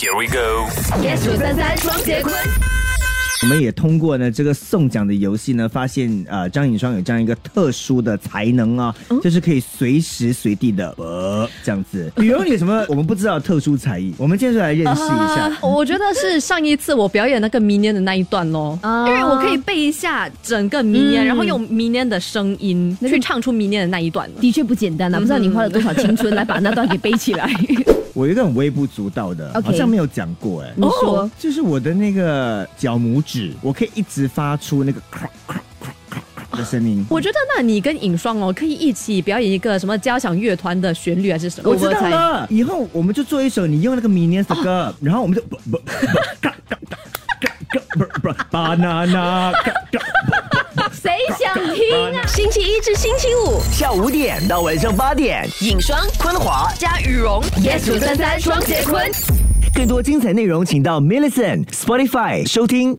Here we go。yes 九三三双节棍。我们也通过呢这个送奖的游戏呢，发现呃张颖双有这样一个特殊的才能啊，就是可以随时随地的呃这样子。比如你有什么我们不知道的特殊才艺，我们今天就来认识一下。我觉得是上一次我表演那个明年的那一段咯，啊因为我可以背一下整个明年，嗯然后用明年的声音去唱出明年的那一段。的确不简单啊！不知道你花了多少青春来把那段给背起来。我有一个很微不足道的好像没有讲过哎、你说就是我的那个脚拇指，我可以一直发出那个 crack crack crack crack 的声音。我觉得那你跟尹双哦，可以一起表演一个什么交响乐团的旋律还是什么？我知道猜了，以后我们就做一首你用那个 Minions 的歌，然后我们就不不不嘎嘎嘎嘎嘎不不 banana 嘎嘎谁？星期一至星期五，下午五点到晚上八点，影双、昆华。加羽绒。yes 五三三双节棍。更多精彩内容，请到 m i l l i c e n t Spotify 收听。